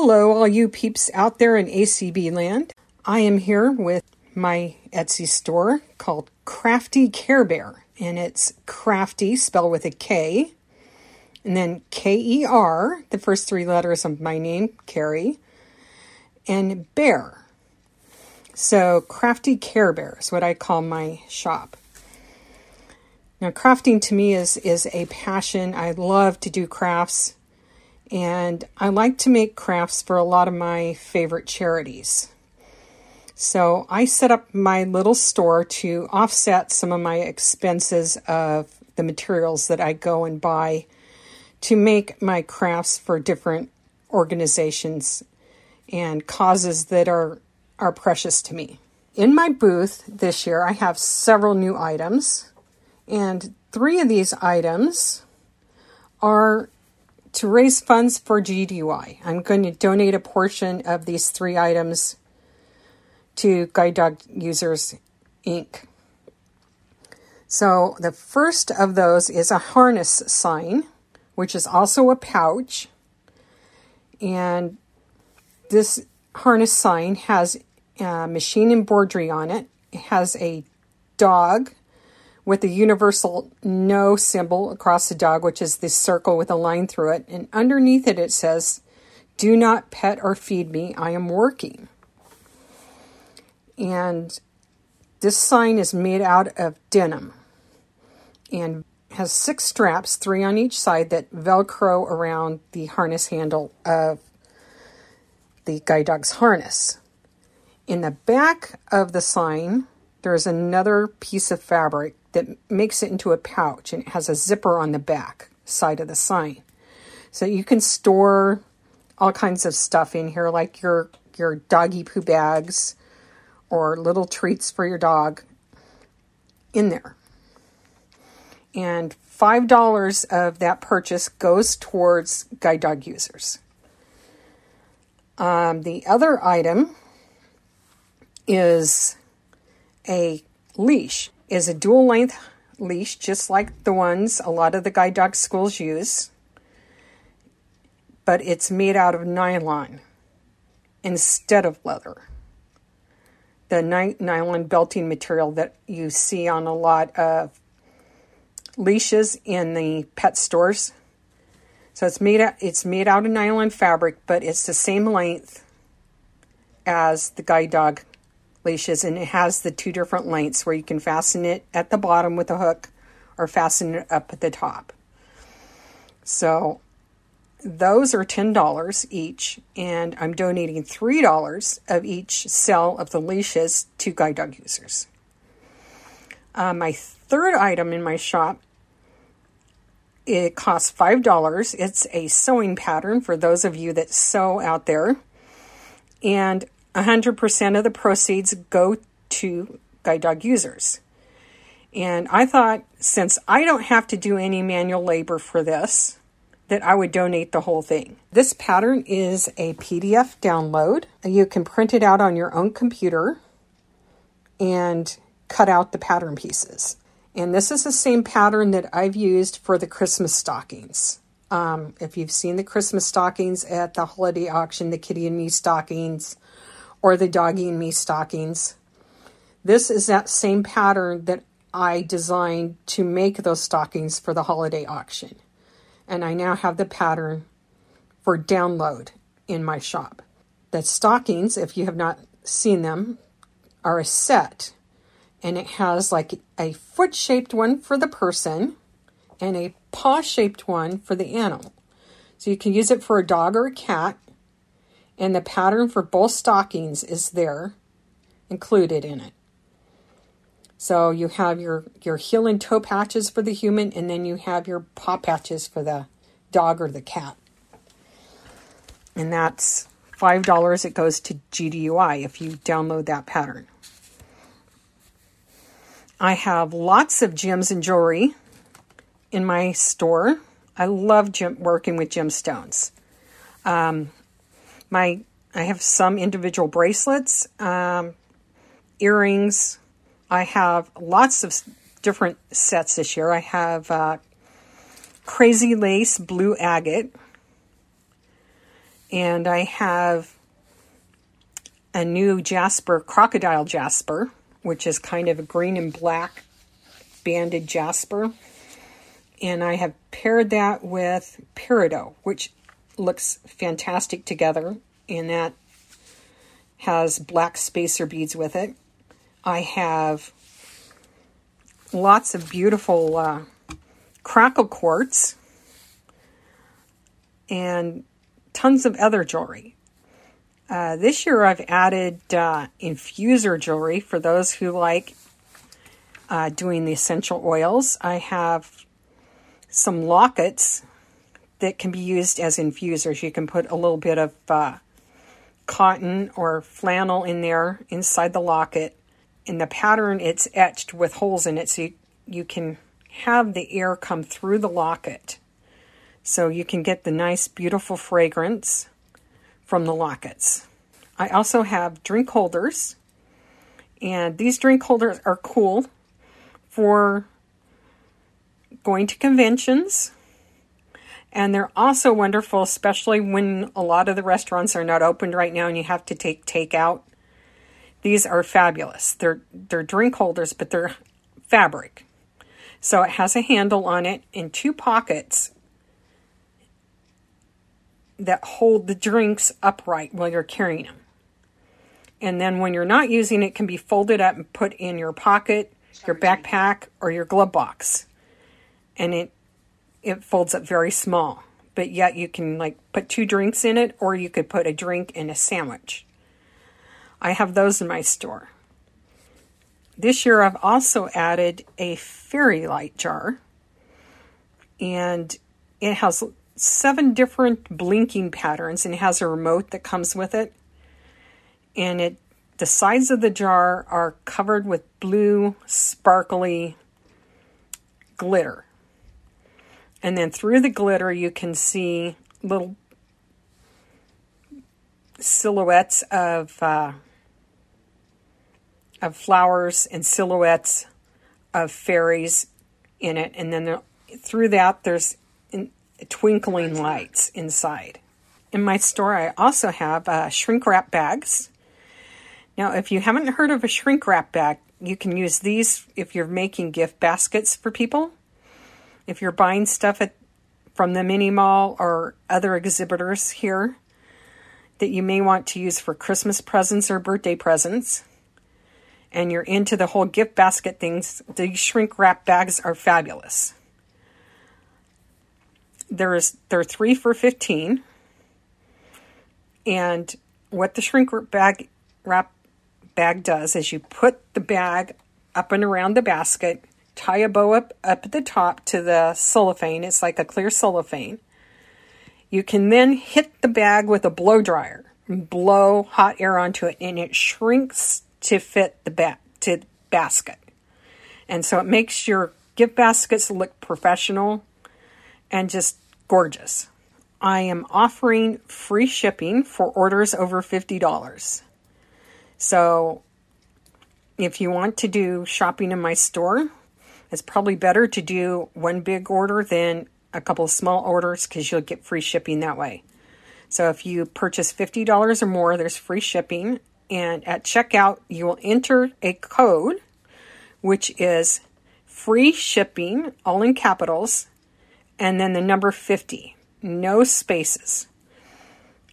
Hello, all you peeps out there in ACB land. I am here with my Etsy store called Krafty Ker Bear, and it's crafty spelled with a K, and then K E R, the first three letters of my name, Carrie, and Bear. So, Krafty Ker Bear is what I call my shop. Now, crafting to me is, is a passion. I love to do crafts, and I like to make crafts for a lot of my favorite charities. So, I set up my little store to offset some of my expenses of the materials that I go and buy to make my crafts for different organizations and causes that are, are precious to me. In my booth this year, I have several new items. And three of these items are to raise funds for GDUI. I'm going to donate a portion of these three items to Guide Dog Users Inc. So the first of those is a harness sign, which is also a pouch. And this harness sign has uh, machine embroidery on it. It has a dog with the universal no symbol across the dog, which is this circle with a line through it. And underneath it, it says, Do not pet or feed me, I am working. And this sign is made out of denim and has six straps, three on each side, that velcro around the harness handle of the guide dog's harness. In the back of the sign, there's another piece of fabric that makes it into a pouch and it has a zipper on the back side of the sign. So you can store all kinds of stuff in here, like your your doggy poo bags or little treats for your dog in there. And $5 of that purchase goes towards guide dog users. Um, the other item is a leash is a dual length leash, just like the ones a lot of the guide dog schools use, but it's made out of nylon instead of leather. The ny- nylon belting material that you see on a lot of leashes in the pet stores. So it's made out, it's made out of nylon fabric, but it's the same length as the guide dog leashes and it has the two different lengths where you can fasten it at the bottom with a hook or fasten it up at the top. So those are $10 each, and I'm donating $3 of each sale of the leashes to guide dog users. Uh, my third item in my shop, it costs $5. It's a sewing pattern for those of you that sew out there. And 100% of the proceeds go to guide dog users. And I thought, since I don't have to do any manual labor for this, that I would donate the whole thing. This pattern is a PDF download. You can print it out on your own computer and cut out the pattern pieces. And this is the same pattern that I've used for the Christmas stockings. Um, if you've seen the Christmas stockings at the holiday auction, the Kitty and Me stockings, or the doggy and me stockings. This is that same pattern that I designed to make those stockings for the holiday auction. And I now have the pattern for download in my shop. The stockings, if you have not seen them, are a set. And it has like a foot shaped one for the person and a paw shaped one for the animal. So you can use it for a dog or a cat and the pattern for both stockings is there included in it. So you have your, your heel and toe patches for the human, and then you have your paw patches for the dog or the cat. And that's $5. It goes to GDUI if you download that pattern. I have lots of gems and jewelry in my store. I love gem- working with gemstones. Um, my I have some individual bracelets, um, earrings. I have lots of different sets this year. I have uh, crazy lace blue agate, And I have a new jasper, crocodile jasper, which is kind of a green and black banded jasper. And I have paired that with peridot, which looks fantastic together. And that has black spacer beads with it. I have lots of beautiful uh, crackle quartz and tons of other jewelry. Uh, this year I've added uh, infuser jewelry for those who like uh, doing the essential oils. I have some lockets that can be used as infusers. You can put a little bit of uh, cotton or flannel in there inside the locket. In the pattern, it's etched with holes in it so you, you can have the air come through the locket. So you can get the nice, beautiful fragrance from the lockets. I also have drink holders, and these drink holders are cool for going to conventions. And they're also wonderful, especially when a lot of the restaurants are not opened right now and you have to take takeout. These are fabulous. They're they're drink holders, but they're fabric. So it has a handle on it and two pockets that hold the drinks upright while you're carrying them. And then when you're not using it, it can be folded up and put in your pocket, your backpack, or your glove box. And it it folds up very small. But yet you can like put two drinks in it or you could put a drink in a sandwich. I have those in my store. This year I've also added a fairy light jar. And it has seven different blinking patterns and it has a remote that comes with it. And it the sides of the jar are covered with blue sparkly glitter. And then through the glitter you can see little silhouettes of uh, of flowers and silhouettes of fairies in it, and then through that there's twinkling lights inside. In my store, I also have uh, shrink wrap bags. Now, if you haven't heard of a shrink wrap bag, you can use these if you're making gift baskets for people. If you're buying stuff at, from the mini mall or other exhibitors here that you may want to use for Christmas presents or birthday presents, and you're into the whole gift basket things, these shrink wrap bags are fabulous. There's they're three for 15 and what the shrink bag wrap bag does is you put the bag up and around the basket tie a bow up up at the top to the cellophane it's like a clear cellophane you can then hit the bag with a blow dryer and blow hot air onto it and it shrinks to fit the ba- to basket and so it makes your gift baskets look professional and just gorgeous. I am offering free shipping for orders over $50. So if you want to do shopping in my store, it's probably better to do one big order than a couple of small orders because you'll get free shipping that way. So if you purchase $50 or more, there's free shipping. And at checkout, you will enter a code, which is free shipping, all in capitals, and then the number 50, no spaces.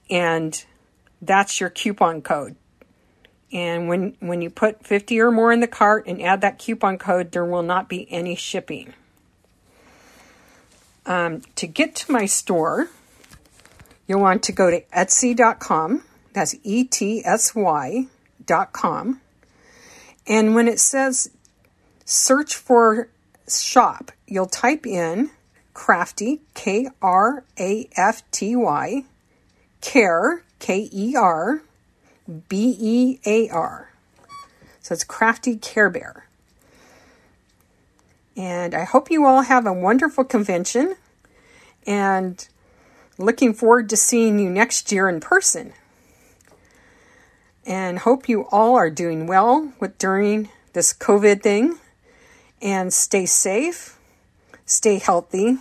And that's your coupon code. And when, when you put 50 or more in the cart and add that coupon code, there will not be any shipping. Um, to get to my store, you'll want to go to etsy.com. That's E T S Y.com. And when it says search for shop, you'll type in crafty, K R A F T Y, Care, K E R, B E A R. So it's Krafty Ker Bear. And I hope you all have a wonderful convention and looking forward to seeing you next year in person. And hope you all are doing well with during this COVID thing and stay safe stay healthy,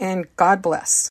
and God bless.